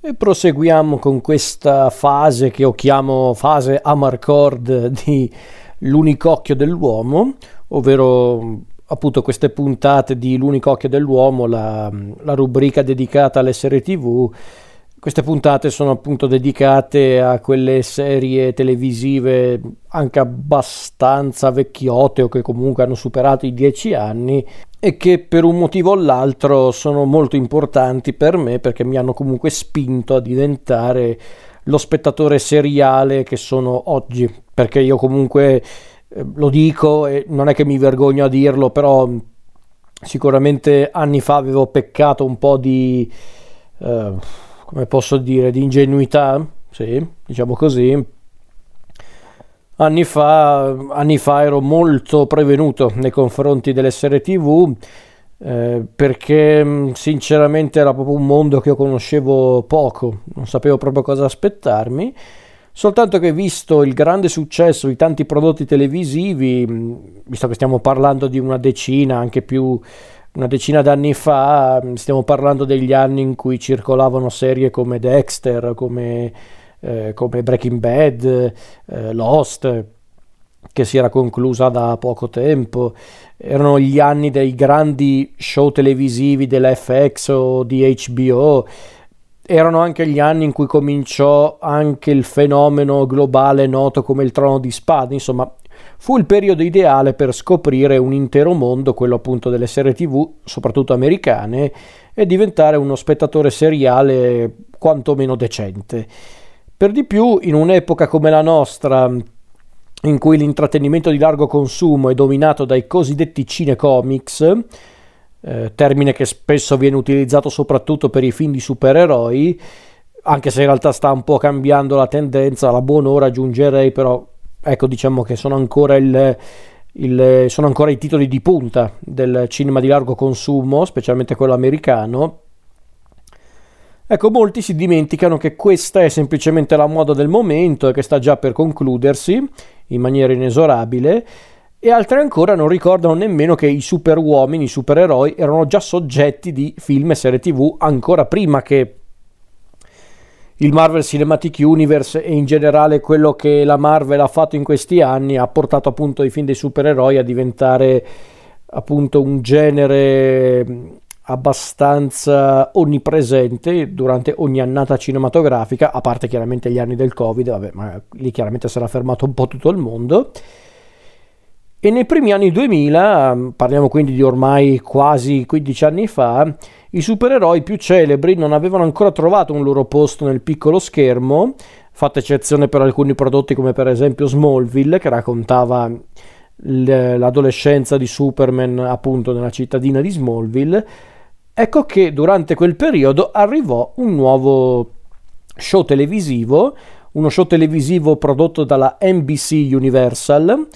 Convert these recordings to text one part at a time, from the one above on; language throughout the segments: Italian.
E proseguiamo con questa fase che io chiamo fase Amarcord di L'unicocchio dell'uomo, ovvero appunto queste puntate di L'unicocchio dell'uomo, la, la rubrica dedicata alle serie tv. Queste puntate sono appunto dedicate a quelle serie televisive anche abbastanza vecchiote o che comunque hanno superato i dieci anni e che per un motivo o l'altro sono molto importanti per me perché mi hanno comunque spinto a diventare lo spettatore seriale che sono oggi. Perché io comunque eh, lo dico e non è che mi vergogno a dirlo però sicuramente anni fa avevo peccato un po' di eh, come posso dire di ingenuità sì diciamo così Anni fa, anni fa, ero molto prevenuto nei confronti delle serie tv eh, perché mm, sinceramente era proprio un mondo che io conoscevo poco, non sapevo proprio cosa aspettarmi. Soltanto che visto il grande successo di tanti prodotti televisivi, mm, visto che stiamo parlando di una decina, anche più una decina d'anni fa, mm, stiamo parlando degli anni in cui circolavano serie come Dexter, come eh, come Breaking Bad, eh, Lost, che si era conclusa da poco tempo. Erano gli anni dei grandi show televisivi della FX o di HBO. Erano anche gli anni in cui cominciò anche il fenomeno globale noto come il trono di spade. Insomma, fu il periodo ideale per scoprire un intero mondo, quello appunto delle serie tv, soprattutto americane, e diventare uno spettatore seriale quantomeno decente. Per di più, in un'epoca come la nostra, in cui l'intrattenimento di largo consumo è dominato dai cosiddetti cinecomics, eh, termine che spesso viene utilizzato soprattutto per i film di supereroi, anche se in realtà sta un po' cambiando la tendenza, alla buon'ora aggiungerei però, ecco diciamo che sono ancora il, il, sono ancora i titoli di punta del cinema di largo consumo, specialmente quello americano, Ecco, molti si dimenticano che questa è semplicemente la moda del momento e che sta già per concludersi in maniera inesorabile, e altri ancora non ricordano nemmeno che i super uomini, i supereroi, erano già soggetti di film e serie tv ancora prima che il Marvel Cinematic Universe e in generale quello che la Marvel ha fatto in questi anni ha portato appunto i film dei supereroi a diventare appunto un genere abbastanza onnipresente durante ogni annata cinematografica, a parte chiaramente gli anni del Covid, vabbè, ma lì chiaramente sarà fermato un po' tutto il mondo. E nei primi anni 2000, parliamo quindi di ormai quasi 15 anni fa, i supereroi più celebri non avevano ancora trovato un loro posto nel piccolo schermo, fatta eccezione per alcuni prodotti come per esempio Smallville, che raccontava l'adolescenza di Superman appunto nella cittadina di Smallville, Ecco che durante quel periodo arrivò un nuovo show televisivo, uno show televisivo prodotto dalla NBC Universal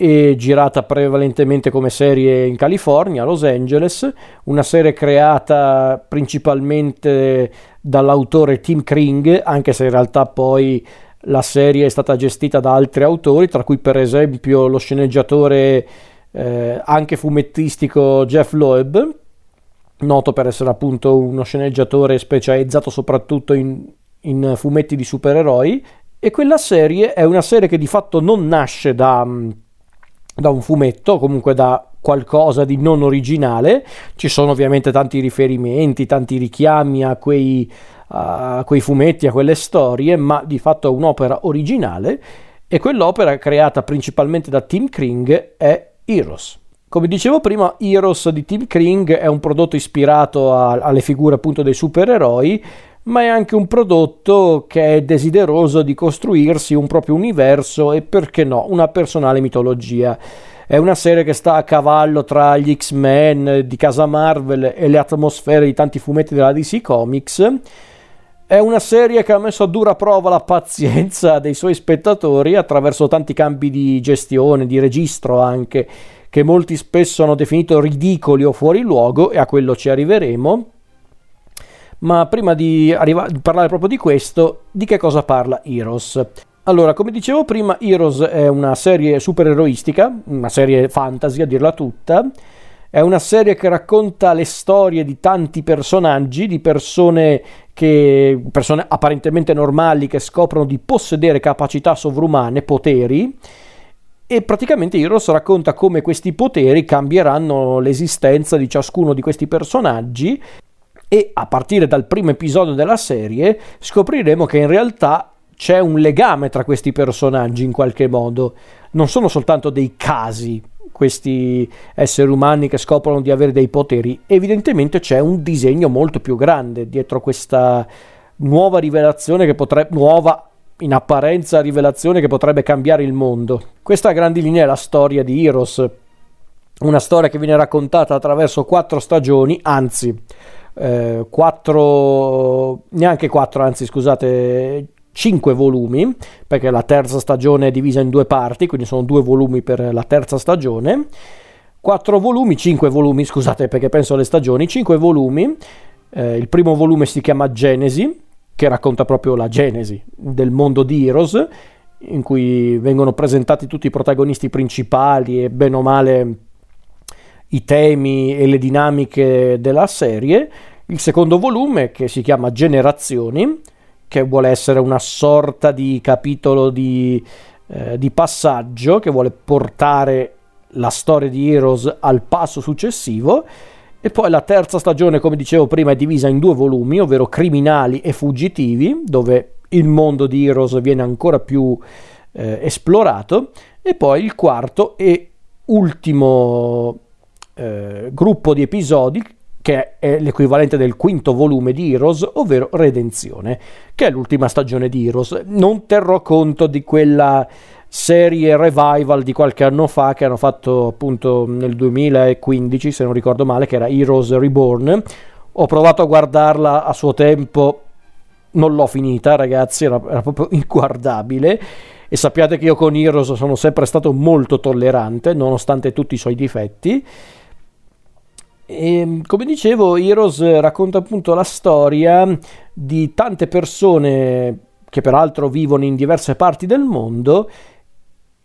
e girata prevalentemente come serie in California, Los Angeles, una serie creata principalmente dall'autore Tim Kring, anche se in realtà poi la serie è stata gestita da altri autori, tra cui per esempio lo sceneggiatore eh, anche fumettistico Jeff Loeb noto per essere appunto uno sceneggiatore specializzato soprattutto in, in fumetti di supereroi. E quella serie è una serie che di fatto non nasce da, da un fumetto, comunque da qualcosa di non originale, ci sono ovviamente tanti riferimenti, tanti richiami a quei, a quei fumetti, a quelle storie, ma di fatto è un'opera originale e quell'opera creata principalmente da Tim Kring è Heroes. Come dicevo prima, Heroes di Tim Kring è un prodotto ispirato a, alle figure appunto dei supereroi, ma è anche un prodotto che è desideroso di costruirsi un proprio universo e perché no, una personale mitologia. È una serie che sta a cavallo tra gli X-Men di casa Marvel e le atmosfere di tanti fumetti della DC Comics. È una serie che ha messo a dura prova la pazienza dei suoi spettatori attraverso tanti cambi di gestione, di registro anche che molti spesso hanno definito ridicoli o fuori luogo e a quello ci arriveremo. Ma prima di, arriva- di parlare proprio di questo, di che cosa parla Heroes? Allora, come dicevo prima, Heroes è una serie supereroistica, una serie fantasy a dirla tutta. È una serie che racconta le storie di tanti personaggi, di persone che persone apparentemente normali che scoprono di possedere capacità sovrumane, poteri, e praticamente Heroes racconta come questi poteri cambieranno l'esistenza di ciascuno di questi personaggi e a partire dal primo episodio della serie scopriremo che in realtà c'è un legame tra questi personaggi in qualche modo, non sono soltanto dei casi questi esseri umani che scoprono di avere dei poteri, evidentemente c'è un disegno molto più grande dietro questa nuova rivelazione che potrebbe nuova in apparenza rivelazione che potrebbe cambiare il mondo. Questa a grandi linee è la storia di Heroes, una storia che viene raccontata attraverso quattro stagioni, anzi eh, quattro, neanche quattro, anzi scusate, 5 volumi, perché la terza stagione è divisa in due parti, quindi sono due volumi per la terza stagione. 4 volumi, 5 volumi, scusate perché penso alle stagioni, 5 volumi. Eh, il primo volume si chiama Genesi, che racconta proprio la genesi del mondo di Heroes, in cui vengono presentati tutti i protagonisti principali e bene o male i temi e le dinamiche della serie. Il secondo volume, che si chiama Generazioni, che vuole essere una sorta di capitolo di, eh, di passaggio che vuole portare la storia di Heroes al passo successivo. E poi la terza stagione, come dicevo prima, è divisa in due volumi, ovvero Criminali e Fuggitivi, dove il mondo di Heroes viene ancora più eh, esplorato. E poi il quarto e ultimo eh, gruppo di episodi che è l'equivalente del quinto volume di Heroes, ovvero Redenzione, che è l'ultima stagione di Heroes. Non terrò conto di quella serie revival di qualche anno fa che hanno fatto appunto nel 2015, se non ricordo male, che era Heroes Reborn. Ho provato a guardarla a suo tempo, non l'ho finita, ragazzi, era, era proprio inguardabile. E sappiate che io con Heroes sono sempre stato molto tollerante, nonostante tutti i suoi difetti. E, come dicevo, Heroes racconta appunto la storia di tante persone che peraltro vivono in diverse parti del mondo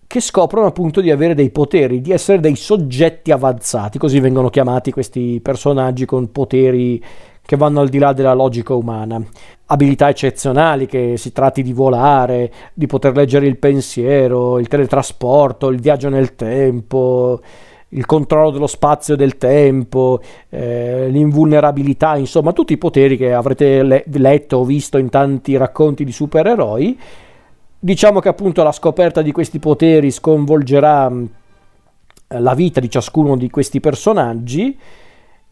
che scoprono appunto di avere dei poteri, di essere dei soggetti avanzati, così vengono chiamati questi personaggi con poteri che vanno al di là della logica umana. Abilità eccezionali, che si tratti di volare, di poter leggere il pensiero, il teletrasporto, il viaggio nel tempo, il controllo dello spazio e del tempo, eh, l'invulnerabilità, insomma tutti i poteri che avrete le- letto o visto in tanti racconti di supereroi. Diciamo che appunto la scoperta di questi poteri sconvolgerà mm, la vita di ciascuno di questi personaggi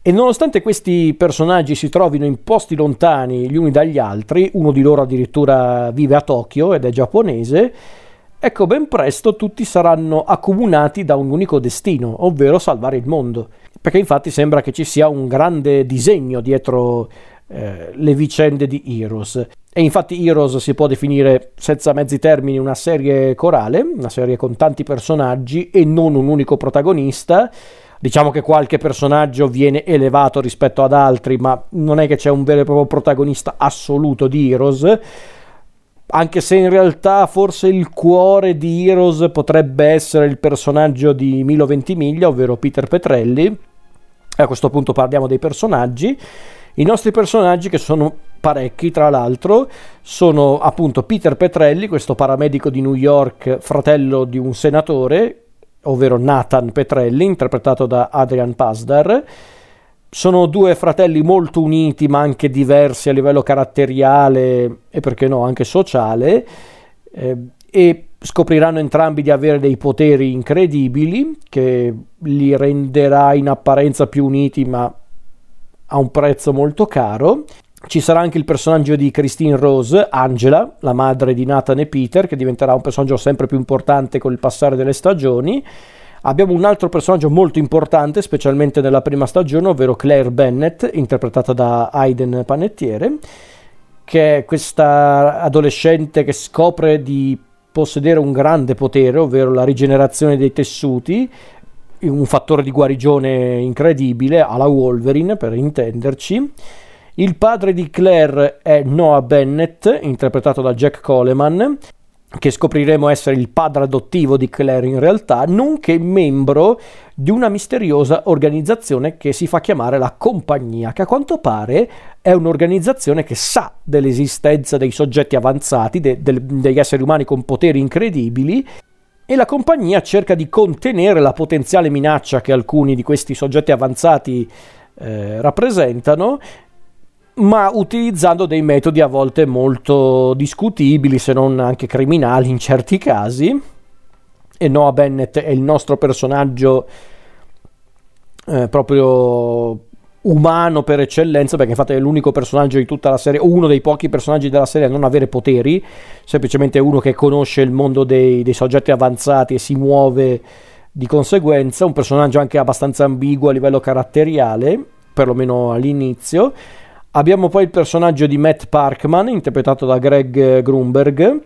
e nonostante questi personaggi si trovino in posti lontani gli uni dagli altri, uno di loro addirittura vive a Tokyo ed è giapponese, Ecco, ben presto tutti saranno accomunati da un unico destino, ovvero salvare il mondo. Perché infatti sembra che ci sia un grande disegno dietro eh, le vicende di Heroes. E infatti Heroes si può definire senza mezzi termini una serie corale, una serie con tanti personaggi e non un unico protagonista. Diciamo che qualche personaggio viene elevato rispetto ad altri, ma non è che c'è un vero e proprio protagonista assoluto di Heroes anche se in realtà forse il cuore di Heroes potrebbe essere il personaggio di Milo Ventimiglia, ovvero Peter Petrelli. A questo punto parliamo dei personaggi. I nostri personaggi, che sono parecchi tra l'altro, sono appunto Peter Petrelli, questo paramedico di New York, fratello di un senatore, ovvero Nathan Petrelli, interpretato da Adrian Pasdar sono due fratelli molto uniti ma anche diversi a livello caratteriale e perché no anche sociale eh, e scopriranno entrambi di avere dei poteri incredibili che li renderà in apparenza più uniti ma a un prezzo molto caro. Ci sarà anche il personaggio di Christine Rose, Angela, la madre di Nathan e Peter, che diventerà un personaggio sempre più importante con il passare delle stagioni Abbiamo un altro personaggio molto importante, specialmente nella prima stagione, ovvero Claire Bennett, interpretata da Aiden Panettiere, che è questa adolescente che scopre di possedere un grande potere, ovvero la rigenerazione dei tessuti, un fattore di guarigione incredibile, alla Wolverine per intenderci. Il padre di Claire è Noah Bennett, interpretato da Jack Coleman, che scopriremo essere il padre adottivo di Claire in realtà, nonché membro di una misteriosa organizzazione che si fa chiamare la Compagnia, che a quanto pare è un'organizzazione che sa dell'esistenza dei soggetti avanzati, de- de- degli esseri umani con poteri incredibili, e la compagnia cerca di contenere la potenziale minaccia che alcuni di questi soggetti avanzati eh, rappresentano ma utilizzando dei metodi a volte molto discutibili, se non anche criminali in certi casi. E Noah Bennett è il nostro personaggio eh, proprio umano per eccellenza, perché infatti è l'unico personaggio di tutta la serie, o uno dei pochi personaggi della serie a non avere poteri, semplicemente uno che conosce il mondo dei, dei soggetti avanzati e si muove di conseguenza, un personaggio anche abbastanza ambiguo a livello caratteriale, perlomeno all'inizio Abbiamo poi il personaggio di Matt Parkman, interpretato da Greg Grunberg,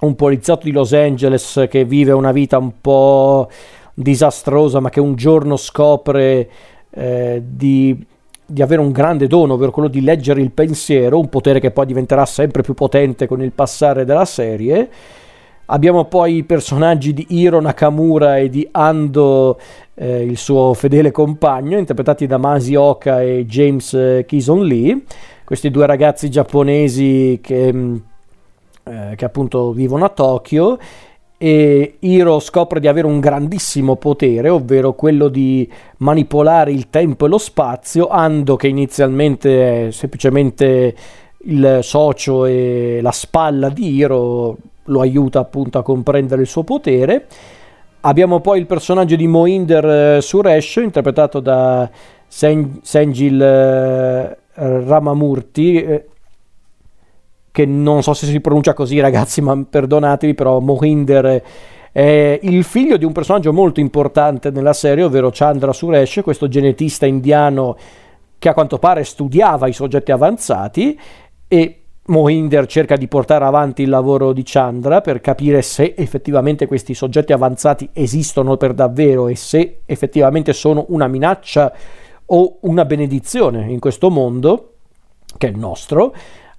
un poliziotto di Los Angeles che vive una vita un po' disastrosa, ma che un giorno scopre eh, di, di, avere un grande dono, ovvero quello di leggere il pensiero, un potere che poi diventerà sempre più potente con il passare della serie. Abbiamo poi i personaggi di Hiro Nakamura e di Ando eh, il suo fedele compagno, interpretati da Masi Oka e James eh, Kison Lee, questi due ragazzi giapponesi che, mm, eh, che appunto vivono a Tokyo. E Hiro scopre di avere un grandissimo potere, ovvero quello di manipolare il tempo e lo spazio, Ando che inizialmente è semplicemente il socio e la spalla di Hiro lo aiuta appunto a comprendere il suo potere Abbiamo poi il personaggio di Mohinder eh, Suresh, interpretato da Sen- Senjil eh, Ramamurti, eh, che non so se si pronuncia così ragazzi, ma perdonatevi, però Mohinder è il figlio di un personaggio molto importante nella serie, ovvero Chandra Suresh, questo genetista indiano che a quanto pare studiava i soggetti avanzati e Mohinder cerca di portare avanti il lavoro di Chandra per capire se effettivamente questi soggetti avanzati esistono per davvero e se effettivamente sono una minaccia o una benedizione in questo mondo che è il nostro.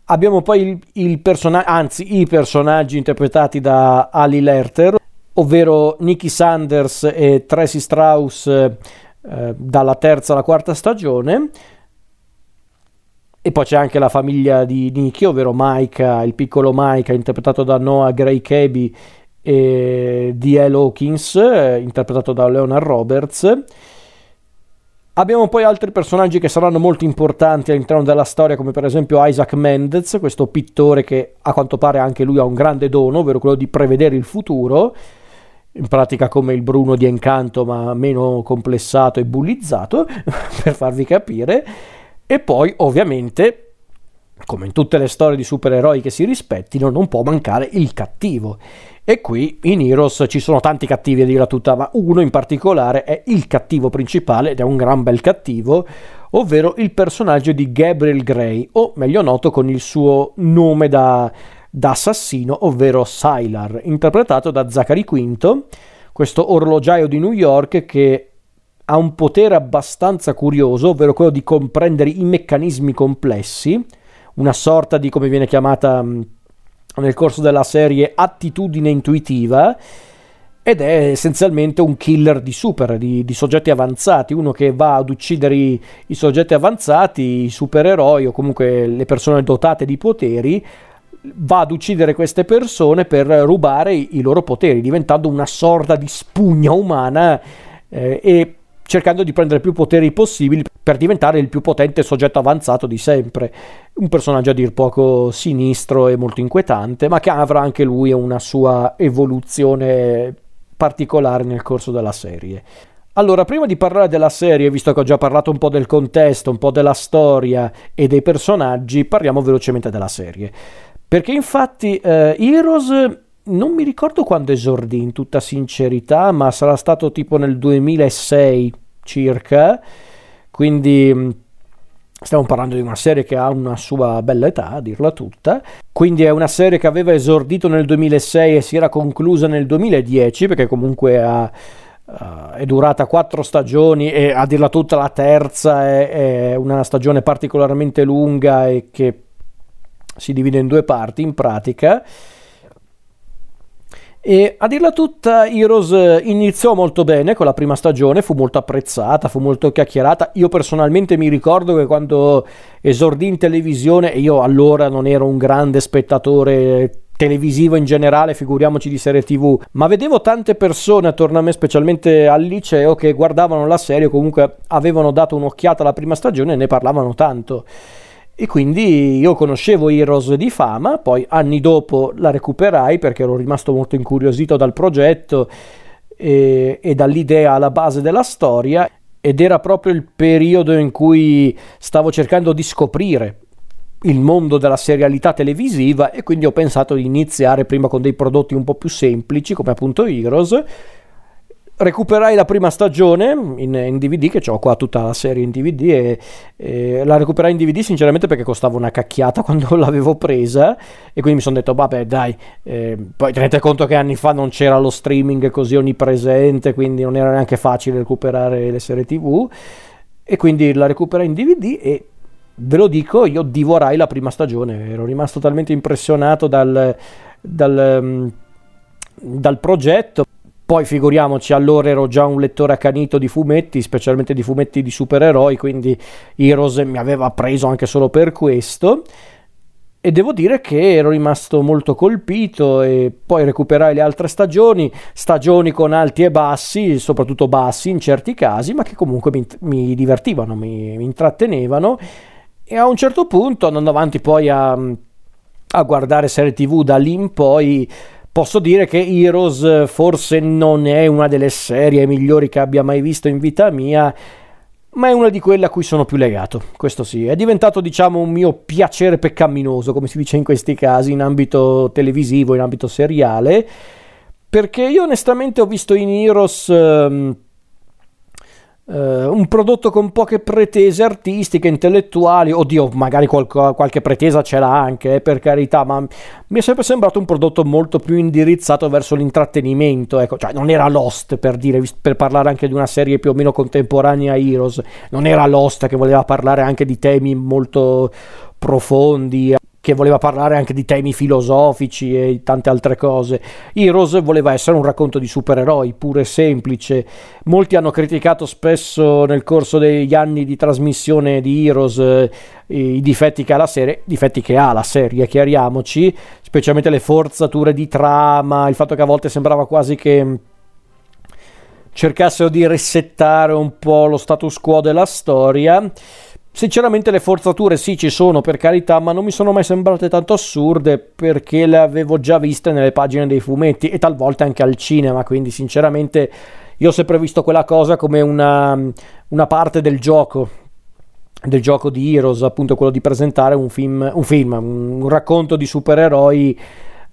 Abbiamo poi il, il personaggio, anzi i personaggi interpretati da Ali Lerter, ovvero Nicky Sanders e Tracy Strauss eh, dalla terza alla quarta stagione e poi c'è anche la famiglia di Nicky, ovvero Micah, il piccolo Micah, interpretato da Noah Gray Cabey e D.L. Hawkins, eh, interpretato da Leonard Roberts. Abbiamo poi altri personaggi che saranno molto importanti all'interno della storia, come per esempio Isaac Mendez, questo pittore che a quanto pare anche lui ha un grande dono, ovvero quello di prevedere il futuro, in pratica come il Bruno di Encanto, ma meno complessato e bullizzato, per farvi capire. E poi, ovviamente, come in tutte le storie di supereroi che si rispettino, non può mancare il cattivo. E qui in Heroes ci sono tanti cattivi a dirla tutta, ma uno in particolare è il cattivo principale ed è un gran bel cattivo, ovvero il personaggio di Gabriel Gray, o meglio noto con il suo nome da, da assassino, ovvero Sylar, interpretato da Zachary Quinto, questo orologiaio di New York che ha un potere abbastanza curioso, ovvero quello di comprendere i meccanismi complessi, una sorta di come viene chiamata mm, nel corso della serie attitudine intuitiva ed è essenzialmente un killer di super, di, di soggetti avanzati, uno che va ad uccidere i, i, soggetti avanzati, i supereroi o comunque le persone dotate di poteri, va ad uccidere queste persone per rubare i, loro poteri, diventando una sorta di spugna umana eh, e cercando di prendere più poteri possibili per diventare il più potente soggetto avanzato di sempre. Un personaggio a dir poco sinistro e molto inquietante, ma che avrà anche lui una sua evoluzione particolare nel corso della serie. Allora, prima di parlare della serie, visto che ho già parlato un po' del contesto, un po' della storia e dei personaggi, parliamo velocemente della serie. Perché infatti eh, Heroes non mi ricordo quando esordì in tutta sincerità, ma sarà stato tipo nel 2006 circa, quindi mm, stiamo parlando di una serie che ha una sua bella età, a dirla tutta, quindi è una serie che aveva esordito nel 2006 e si era conclusa nel 2010, perché comunque ha... Uh, è durata quattro stagioni e a dirla tutta la terza è, è, una stagione particolarmente lunga e che si divide in due parti in pratica E a dirla tutta, Heroes iniziò molto bene con la prima stagione, fu molto apprezzata, fu molto chiacchierata. Io personalmente mi ricordo che quando esordì in televisione, e io allora non ero un grande spettatore televisivo in generale, figuriamoci di serie tv, ma vedevo tante persone attorno a me, specialmente al liceo, che guardavano la serie o comunque avevano dato un'occhiata alla prima stagione e ne parlavano tanto. E quindi io conoscevo Heroes di fama, poi anni dopo la recuperai perché ero rimasto molto incuriosito dal progetto e, e dall'idea alla base della storia ed era proprio il periodo in cui stavo cercando di scoprire il mondo della serialità televisiva e quindi ho pensato di iniziare prima con dei prodotti un po' più semplici come appunto Heroes recuperai la prima stagione in, in DVD, che ho qua tutta la serie in DVD, e, e, la recuperai in DVD sinceramente perché costava una cacchiata quando l'avevo presa, e quindi mi sono detto, vabbè dai, eh, poi tenete conto che anni fa non c'era lo streaming così onnipresente, quindi non era neanche facile recuperare le serie TV, e quindi la recuperai in DVD e ve lo dico, io divorai la prima stagione, ero rimasto talmente impressionato dal, dal, mm, dal progetto. Poi figuriamoci, allora ero già un lettore accanito di fumetti, specialmente di fumetti di supereroi, quindi Heroes mi aveva preso anche solo per questo. E devo dire che ero rimasto molto colpito e poi recuperai le altre stagioni, stagioni con alti e bassi, soprattutto bassi in certi casi, ma che comunque mi, mi divertivano, mi, mi, intrattenevano. E a un certo punto, andando avanti poi a, a guardare serie tv da lì in poi, Posso dire che Heroes eh, forse non è una delle serie migliori che abbia mai visto in vita mia, ma è una di quelle a cui sono più legato. Questo sì, è diventato diciamo un mio piacere peccaminoso, come si dice in questi casi, in ambito televisivo, in ambito seriale, perché io onestamente ho visto in Heroes... Ehm, Uh, un prodotto con poche pretese artistiche, intellettuali, oddio, magari qualche, qualche pretesa ce l'ha anche, eh, per carità, ma mi è sempre sembrato un prodotto molto più indirizzato verso l'intrattenimento, ecco, cioè non era Lost per dire, per parlare anche di una serie più o meno contemporanea a Heroes, non era Lost che voleva parlare anche di temi molto profondi, che voleva parlare anche di temi filosofici e tante altre cose. Heroes voleva essere un racconto di supereroi, puro e semplice. Molti hanno criticato spesso nel corso degli anni di trasmissione di Heroes eh, i difetti che ha la serie, difetti che ha la serie, chiariamoci, specialmente le forzature di trama, il fatto che a volte sembrava quasi che cercassero di resettare un po' lo status quo della storia. Sinceramente le forzature sì ci sono per carità, ma non mi sono mai sembrate tanto assurde perché le avevo già viste nelle pagine dei fumetti e talvolta anche al cinema, quindi sinceramente io ho sempre visto quella cosa come una, una parte del gioco, del gioco di Heroes, appunto quello di presentare un film, un, film, un racconto di supereroi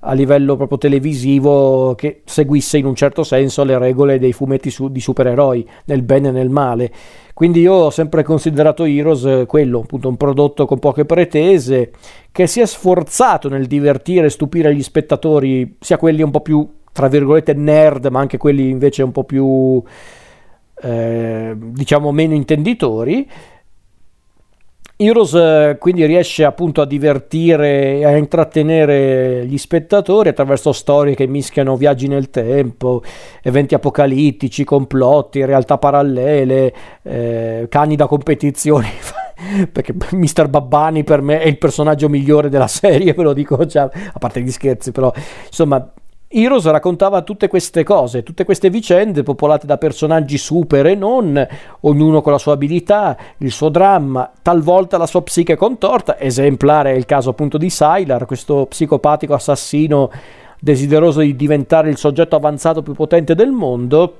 a livello proprio televisivo che seguisse in un certo senso le regole dei fumetti su, di supereroi, nel bene e nel male. Quindi io ho sempre considerato Heroes eh, quello, appunto un prodotto con poche pretese, che si è sforzato nel divertire e stupire gli spettatori, sia quelli un po' più, tra virgolette, nerd, ma anche quelli invece un po' più, eh, diciamo, meno intenditori Heroes eh, quindi riesce appunto a divertire e a intrattenere gli spettatori attraverso storie che mischiano viaggi nel tempo, eventi apocalittici, complotti, realtà parallele, eh, cani da competizioni. perché Mr. Babbani per me è il personaggio migliore della serie, ve lo dico già, a parte gli scherzi, però insomma Heroes raccontava tutte queste cose, tutte queste vicende popolate da personaggi super e non, ognuno con la sua abilità, il suo dramma, talvolta la sua psiche contorta, esemplare è il caso appunto di Sylar, questo psicopatico assassino desideroso di diventare il soggetto avanzato più potente del mondo.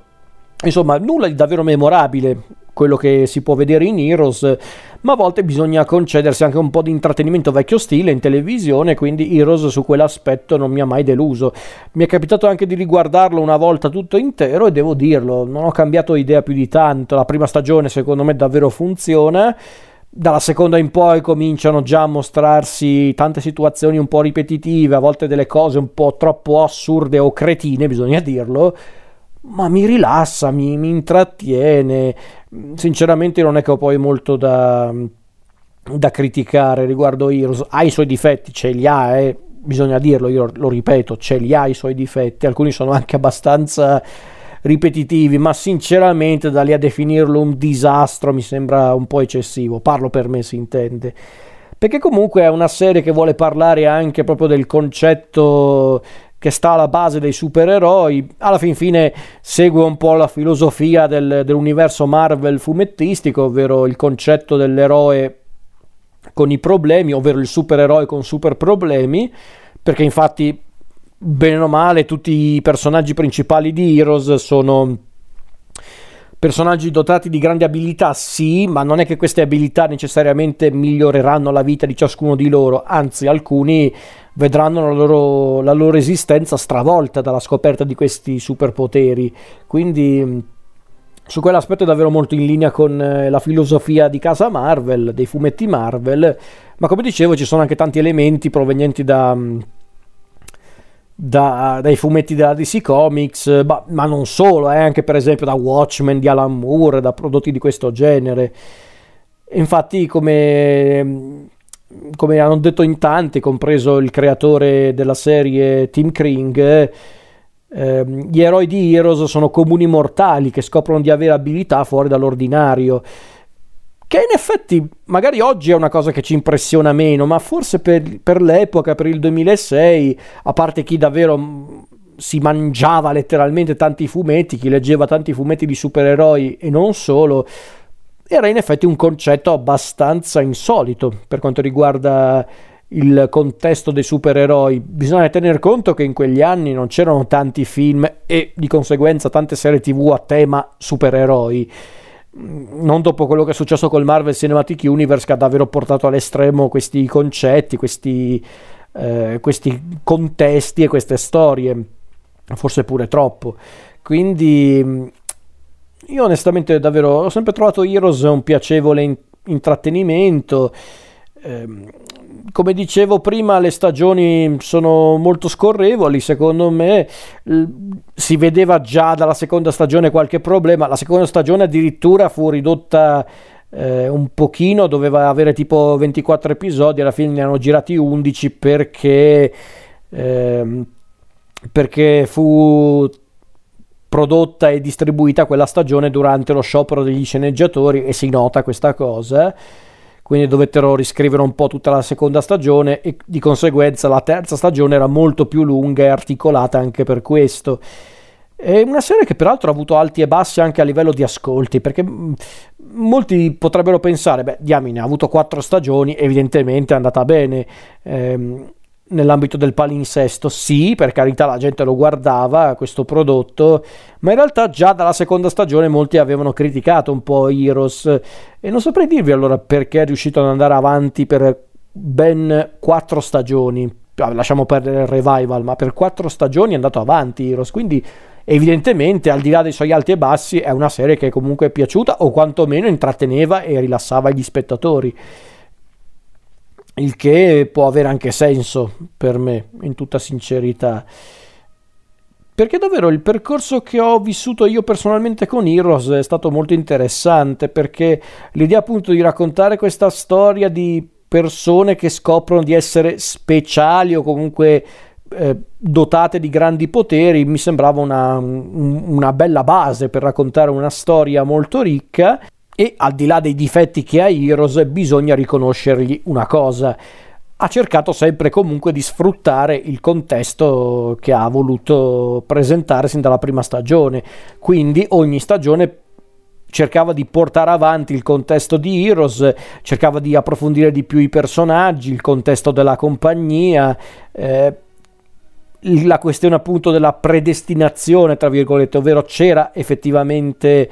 Insomma, nulla di davvero memorabile, quello che si può vedere in Heroes, ma a volte bisogna concedersi anche un po' di intrattenimento vecchio stile in televisione, quindi Heroes su quell'aspetto non mi ha mai deluso. Mi è capitato anche di riguardarlo una volta tutto intero e devo dirlo, non ho cambiato idea più di tanto, la prima stagione secondo me davvero funziona. Dalla seconda in poi cominciano già a mostrarsi tante situazioni un po' ripetitive, a volte delle cose un po' troppo assurde o cretine, bisogna dirlo, ma mi rilassa, mi, mi intrattiene. Sinceramente non è che ho poi molto da, da criticare riguardo Heroes. Ha i suoi difetti, ce li ha, eh. bisogna dirlo, io lo ripeto, ce li ha i suoi difetti, alcuni sono anche abbastanza ripetitivi, ma sinceramente da lì a definirlo un disastro mi sembra un po' eccessivo, parlo per me si intende. Perché comunque è una serie che vuole parlare anche proprio del concetto che sta alla base dei supereroi, alla fin fine segue un po' la filosofia del, dell'universo Marvel fumettistico, ovvero il concetto dell'eroe con i problemi, ovvero il supereroe con super problemi, perché infatti bene o male tutti i personaggi principali di Heroes sono personaggi dotati di grandi abilità, sì, ma non è che queste abilità necessariamente miglioreranno la vita di ciascuno di loro, anzi alcuni vedranno la loro, la loro esistenza stravolta dalla scoperta di questi superpoteri. Quindi su quell'aspetto è davvero molto in linea con eh, la filosofia di casa Marvel, dei fumetti Marvel, ma come dicevo ci sono anche tanti elementi provenienti da da, dai fumetti della DC Comics, ma, ma non solo, eh, anche per esempio da Watchmen di Alan Moore, da prodotti di questo genere. Infatti, come, come hanno detto in tanti, compreso il creatore della serie Tim Kring, eh, gli eroi di Heroes sono comuni mortali che scoprono di avere abilità fuori dall'ordinario che in effetti magari oggi è una cosa che ci impressiona meno, ma forse per, per l'epoca, per il 2006, a parte chi davvero mm, si mangiava letteralmente tanti fumetti, chi leggeva tanti fumetti di supereroi e non solo, era in effetti un concetto abbastanza insolito per quanto riguarda il contesto dei supereroi. Bisogna tener conto che in quegli anni non c'erano tanti film e di conseguenza tante serie tv a tema supereroi non dopo quello che è successo col Marvel Cinematic Universe che ha davvero portato all'estremo questi concetti, questi, eh, questi contesti e queste storie, forse pure troppo. Quindi io onestamente davvero ho sempre trovato Heroes un piacevole in- intrattenimento. Eh, come dicevo prima, le stagioni sono molto scorrevoli, secondo me si vedeva già dalla seconda stagione qualche problema, la seconda stagione addirittura fu ridotta eh, un pochino, doveva avere tipo 24 episodi, alla fine ne hanno girati 11 perché, eh, perché fu prodotta e distribuita quella stagione durante lo sciopero degli sceneggiatori e si nota questa cosa quindi dovettero riscrivere un po' tutta la seconda stagione e di conseguenza la terza stagione era molto più lunga e articolata anche per questo. È una serie che peraltro ha avuto alti e bassi anche a livello di ascolti, perché mm, molti potrebbero pensare, beh, diamine, ha avuto quattro stagioni, evidentemente è andata bene. Eh, nell'ambito del palinsesto, sì, per carità la gente lo guardava questo prodotto, ma in realtà già dalla seconda stagione molti avevano criticato un po' Heroes. E non saprei dirvi allora perché è riuscito ad andare avanti per ben quattro stagioni. Lasciamo perdere il revival, ma per quattro stagioni è andato avanti Heroes, quindi evidentemente al di là dei suoi alti e bassi è una serie che comunque è piaciuta o quantomeno intratteneva e rilassava gli spettatori il che può avere anche senso per me, in tutta sincerità. Perché davvero il percorso che ho vissuto io personalmente con Heroes è stato molto interessante, perché l'idea appunto di raccontare questa storia di persone che scoprono di essere speciali o comunque eh, dotate di grandi poteri mi sembrava una, una bella base per raccontare una storia molto ricca e al di là dei difetti che ha Heroes bisogna riconoscergli una cosa. Ha cercato sempre comunque di sfruttare il contesto che ha voluto presentare sin dalla prima stagione. Quindi ogni stagione cercava di portare avanti il contesto di Heroes, cercava di approfondire di più i personaggi, il contesto della compagnia, eh, la questione appunto della predestinazione, tra virgolette, ovvero c'era effettivamente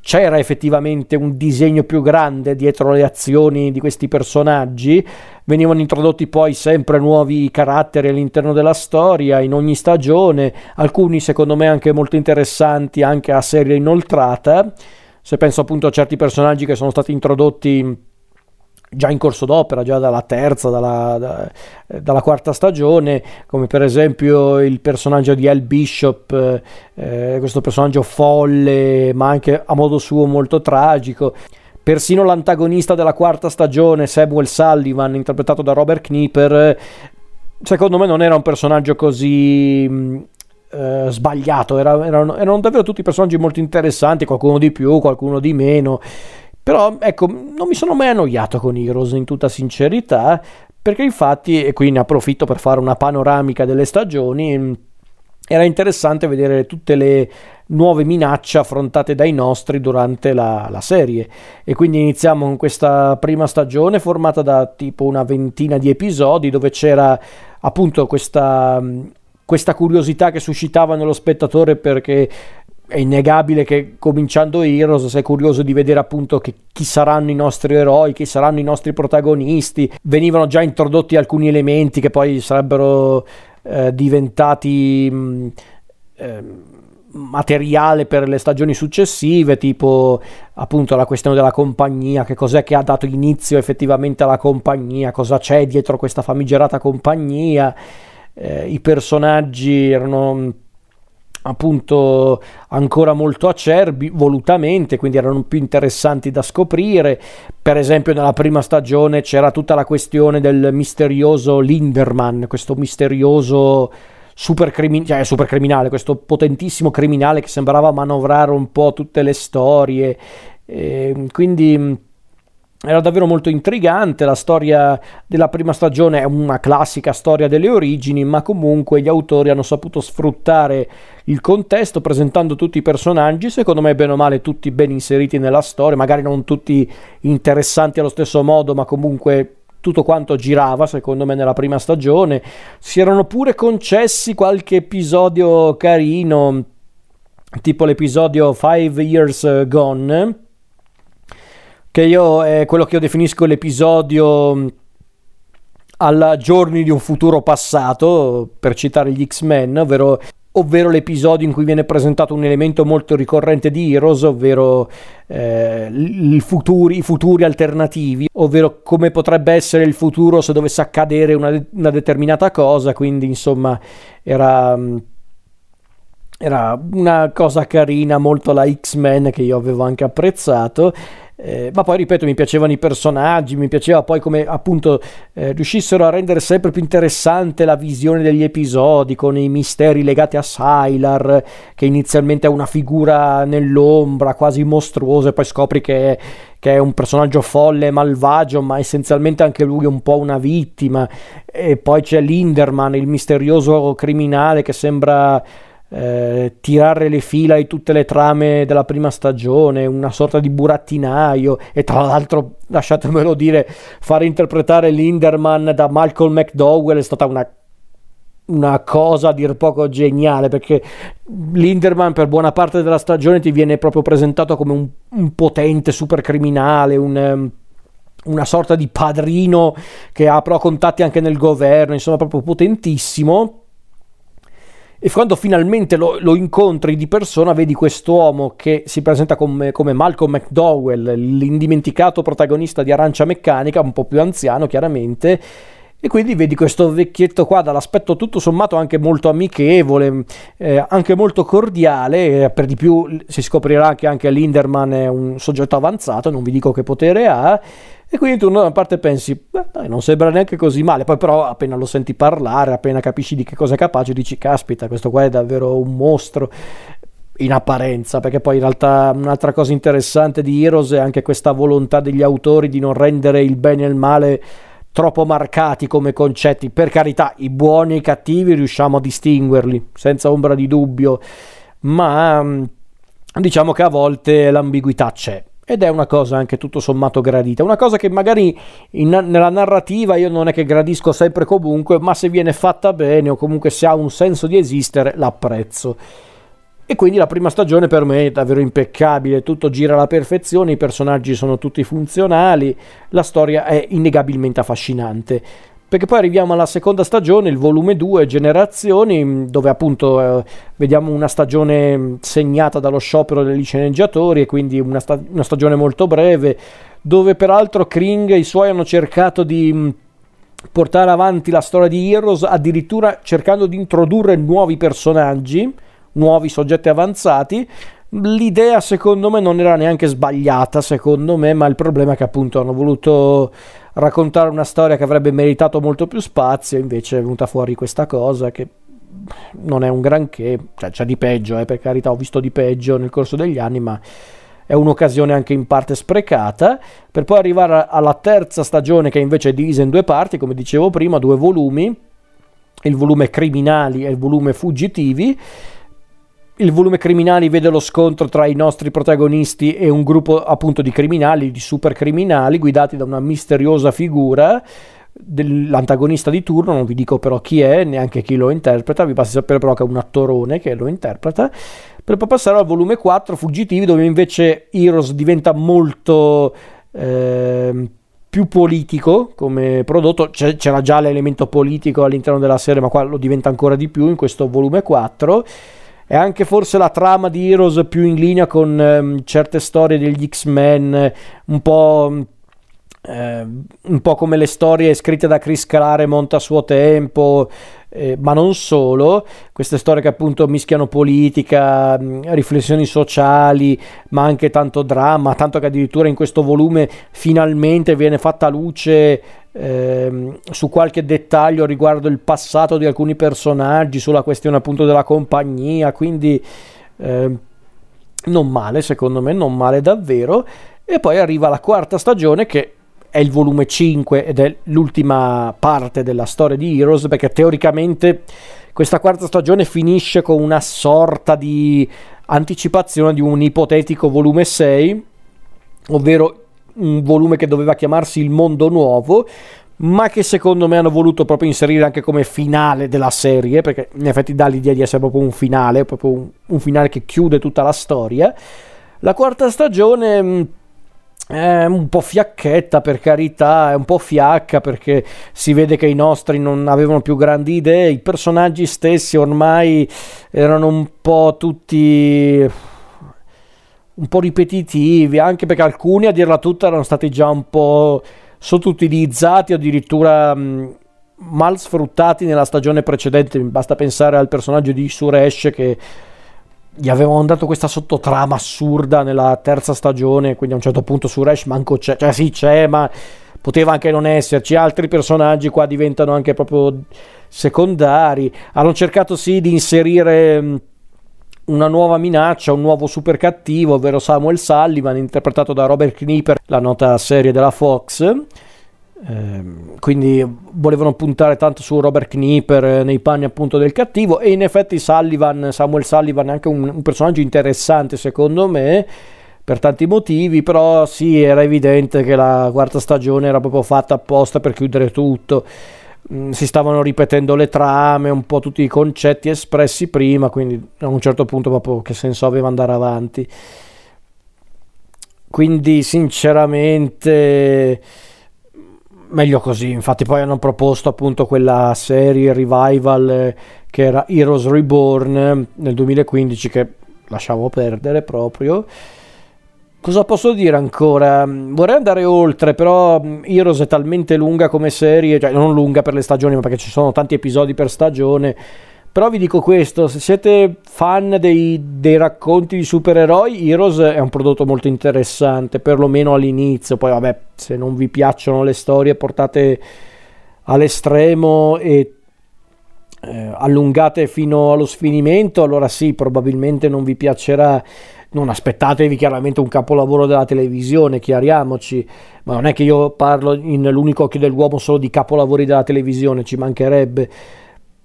c'era effettivamente un disegno più grande dietro le azioni di questi personaggi, venivano introdotti poi sempre nuovi caratteri all'interno della storia in ogni stagione, alcuni secondo me anche molto interessanti anche a serie inoltrata, se penso appunto a certi personaggi che sono stati introdotti già in corso d'opera, già dalla terza, dalla, da, dalla quarta stagione, come per esempio il personaggio di Al Bishop, eh, questo personaggio folle, ma anche a modo suo molto tragico. Persino l'antagonista della quarta stagione, Samuel Sullivan, interpretato da Robert Knipper, secondo me non era un personaggio così mh, eh, sbagliato, era, erano, erano davvero tutti personaggi molto interessanti, qualcuno di più, qualcuno di meno. Però ecco, non mi sono mai annoiato con Heroes in tutta sincerità, perché infatti, e qui ne approfitto per fare una panoramica delle stagioni, era interessante vedere tutte le nuove minacce affrontate dai nostri durante la, la, serie. E quindi iniziamo con questa prima stagione formata da tipo una ventina di episodi dove c'era appunto questa, questa curiosità che suscitava nello spettatore perché è innegabile che cominciando Heroes sei curioso di vedere appunto che, chi saranno i nostri eroi, chi saranno i nostri protagonisti. Venivano già introdotti alcuni elementi che poi sarebbero eh, diventati mh, mm, eh, materiale per le stagioni successive, tipo appunto la questione della compagnia, che cos'è che ha dato inizio effettivamente alla compagnia, cosa c'è dietro questa famigerata compagnia. Eh, I personaggi erano appunto ancora molto acerbi volutamente, quindi erano più interessanti da scoprire. Per esempio, nella prima stagione c'era tutta la questione del misterioso Linderman, questo misterioso super, crimi- cioè, super criminale, questo potentissimo criminale che sembrava manovrare un po' tutte le storie. E quindi era davvero molto intrigante, la storia della prima stagione è una classica storia delle origini, ma comunque gli autori hanno saputo sfruttare il contesto presentando tutti i personaggi, secondo me bene o male tutti ben inseriti nella storia, magari non tutti interessanti allo stesso modo, ma comunque tutto quanto girava secondo me nella prima stagione. Si erano pure concessi qualche episodio carino, tipo l'episodio Five Years Gone che io è quello che io definisco l'episodio alla giorni di un futuro passato, per citare gli X-Men, ovvero, ovvero l'episodio in cui viene presentato un elemento molto ricorrente di Heroes, ovvero eh, futuri, i futuri alternativi, ovvero come potrebbe essere il futuro se dovesse accadere una, una determinata cosa, quindi insomma era era una cosa carina, molto la X-Men che io avevo anche apprezzato eh, ma poi ripeto, mi piacevano i personaggi, mi piaceva poi come appunto eh, riuscissero a rendere sempre più interessante la visione degli episodi con i misteri legati a Sylar, che inizialmente è una figura nell'ombra, quasi mostruosa, e poi scopri che è, che è un personaggio folle e malvagio, ma essenzialmente anche lui è un po' una vittima. E poi c'è Linderman, il misterioso criminale che sembra eh, tirare le fila di tutte le trame della prima stagione, una sorta di burattinaio e tra l'altro, lasciatemelo dire, fare interpretare Linderman da Malcolm McDowell è stata una una cosa a dir poco geniale perché Linderman per buona parte della stagione ti viene proprio presentato come un, un potente super criminale, un, um, una sorta di padrino che ha però contatti anche nel governo, insomma proprio potentissimo e quando finalmente lo, lo, incontri di persona vedi quest'uomo che si presenta come, come, Malcolm McDowell, l'indimenticato protagonista di Arancia Meccanica, un po' più anziano chiaramente, e quindi vedi questo vecchietto qua dall'aspetto tutto sommato anche molto amichevole, eh, anche molto cordiale, per di più si scoprirà che anche Linderman è un soggetto avanzato, non vi dico che potere ha, e quindi tu da una parte pensi, dai, non sembra neanche così male, poi però appena lo senti parlare, appena capisci di che cosa è capace, dici, caspita, questo qua è davvero un mostro in apparenza, perché poi in realtà un'altra cosa interessante di Heroes è anche questa volontà degli autori di non rendere il bene e il male troppo marcati come concetti. Per carità, i buoni e i cattivi riusciamo a distinguerli, senza ombra di dubbio, ma diciamo che a volte l'ambiguità c'è ed è una cosa anche tutto sommato gradita, una cosa che magari in, nella narrativa io non è che gradisco sempre comunque, ma se viene fatta bene o comunque se ha un senso di esistere l'apprezzo. E quindi la prima stagione per me è davvero impeccabile, tutto gira alla perfezione, i personaggi sono tutti funzionali, la storia è innegabilmente affascinante perché poi arriviamo alla seconda stagione, il volume 2, Generazioni, dove appunto eh, vediamo una stagione segnata dallo sciopero degli sceneggiatori e quindi una, sta- una stagione molto breve, dove peraltro Kring e i suoi hanno cercato di mm, portare avanti la storia di Heroes, addirittura cercando di introdurre nuovi personaggi, nuovi soggetti avanzati, L'idea secondo me non era neanche sbagliata, secondo me, ma il problema è che appunto hanno voluto raccontare una storia che avrebbe meritato molto più spazio, invece è venuta fuori questa cosa che non è un granché, cioè c'è di peggio, eh, per carità, ho visto di peggio nel corso degli anni, ma è un'occasione anche in parte sprecata, per poi arrivare alla terza stagione che invece è divisa in due parti, come dicevo prima, due volumi, il volume criminali e il volume fuggitivi. Il volume criminali vede lo scontro tra i nostri protagonisti e un gruppo appunto di criminali, di super criminali, guidati da una misteriosa figura dell'antagonista di turno, non vi dico però chi è, neanche chi lo interpreta, vi basta sapere però che è un attorone che lo interpreta, per poi passare al volume 4, Fuggitivi, dove invece Heroes diventa molto eh, più politico come prodotto, c'era già l'elemento politico all'interno della serie, ma qua lo diventa ancora di più in questo volume 4 è anche forse la trama di Heroes più in linea con ehm, certe storie degli X-Men, un po' eh, un po' come le storie scritte da Chris Claremont a suo tempo, eh, ma non solo, queste storie che appunto mischiano politica, riflessioni sociali, ma anche tanto dramma, tanto che addirittura in questo volume finalmente viene fatta luce eh, su qualche dettaglio riguardo il passato di alcuni personaggi, sulla questione appunto della compagnia, quindi ehm, non male secondo me, non male davvero. E poi arriva la quarta stagione che è il volume 5 ed è l'ultima parte della storia di Heroes perché teoricamente questa quarta stagione finisce con una sorta di anticipazione di un ipotetico volume 6 ovvero un volume che doveva chiamarsi Il Mondo Nuovo ma che secondo me hanno voluto proprio inserire anche come finale della serie perché in effetti dà l'idea di essere proprio un finale proprio un, un finale che chiude tutta la storia. La quarta stagione è un po' fiacchetta per carità, è un po' fiacca perché si vede che i nostri non avevano più grandi idee, i personaggi stessi ormai erano un po' tutti un po' ripetitivi, anche perché alcuni a dirla tutta erano stati già un po' sottoutilizzati o addirittura mal sfruttati nella stagione precedente, basta pensare al personaggio di Suresh che gli avevano dato questa sottotrama assurda nella terza stagione, quindi a un certo punto su Resh manco c'è, cioè sì c'è, ma poteva anche non esserci, altri personaggi qua diventano anche proprio secondari, hanno cercato sì di inserire una nuova minaccia, un nuovo super cattivo, ovvero Samuel Sullivan, interpretato da Robert Knieper, la nota serie della Fox, quindi volevano puntare tanto su Robert Knieper eh, nei panni appunto del cattivo e in effetti Sullivan, Samuel Sullivan è anche un, un personaggio interessante secondo me per tanti motivi, però sì, era evidente che la quarta stagione era proprio fatta apposta per chiudere tutto. Mm, si stavano ripetendo le trame, un po' tutti i concetti espressi prima, quindi a un certo punto proprio che senso aveva andare avanti. Quindi sinceramente meglio così, infatti poi hanno proposto appunto quella serie revival eh, che era Heroes Reborn eh, nel 2015 che lasciamo perdere proprio. Cosa posso dire ancora? Vorrei andare oltre, però mm, Heroes è talmente lunga come serie, cioè non lunga per le stagioni, ma perché ci sono tanti episodi per stagione però vi dico questo, se siete fan dei, dei, racconti di supereroi, Heroes è un prodotto molto interessante, perlomeno all'inizio. Poi vabbè, se non vi piacciono le storie portate all'estremo e eh, allungate fino allo sfinimento, allora sì, probabilmente non vi piacerà. Non aspettatevi chiaramente un capolavoro della televisione, chiariamoci, ma non è che io parlo in l'unico occhio dell'uomo solo di capolavori della televisione, ci mancherebbe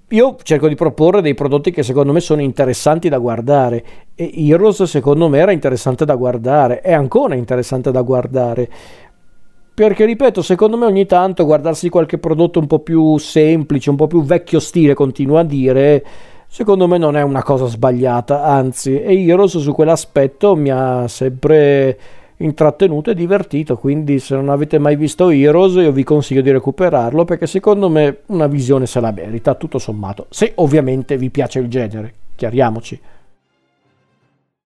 io cerco di proporre dei prodotti che secondo me sono interessanti da guardare e Heroes secondo me era interessante da guardare, è ancora interessante da guardare. Perché ripeto, secondo me ogni tanto guardarsi qualche prodotto un po' più semplice, un po' più vecchio stile, continuo a dire, secondo me non è una cosa sbagliata, anzi, e Heroes su quell'aspetto mi ha sempre intrattenuto e divertito, quindi se non avete mai visto Heroes io vi consiglio di recuperarlo perché secondo me una visione se la merita, tutto sommato, se ovviamente vi piace il genere, chiariamoci.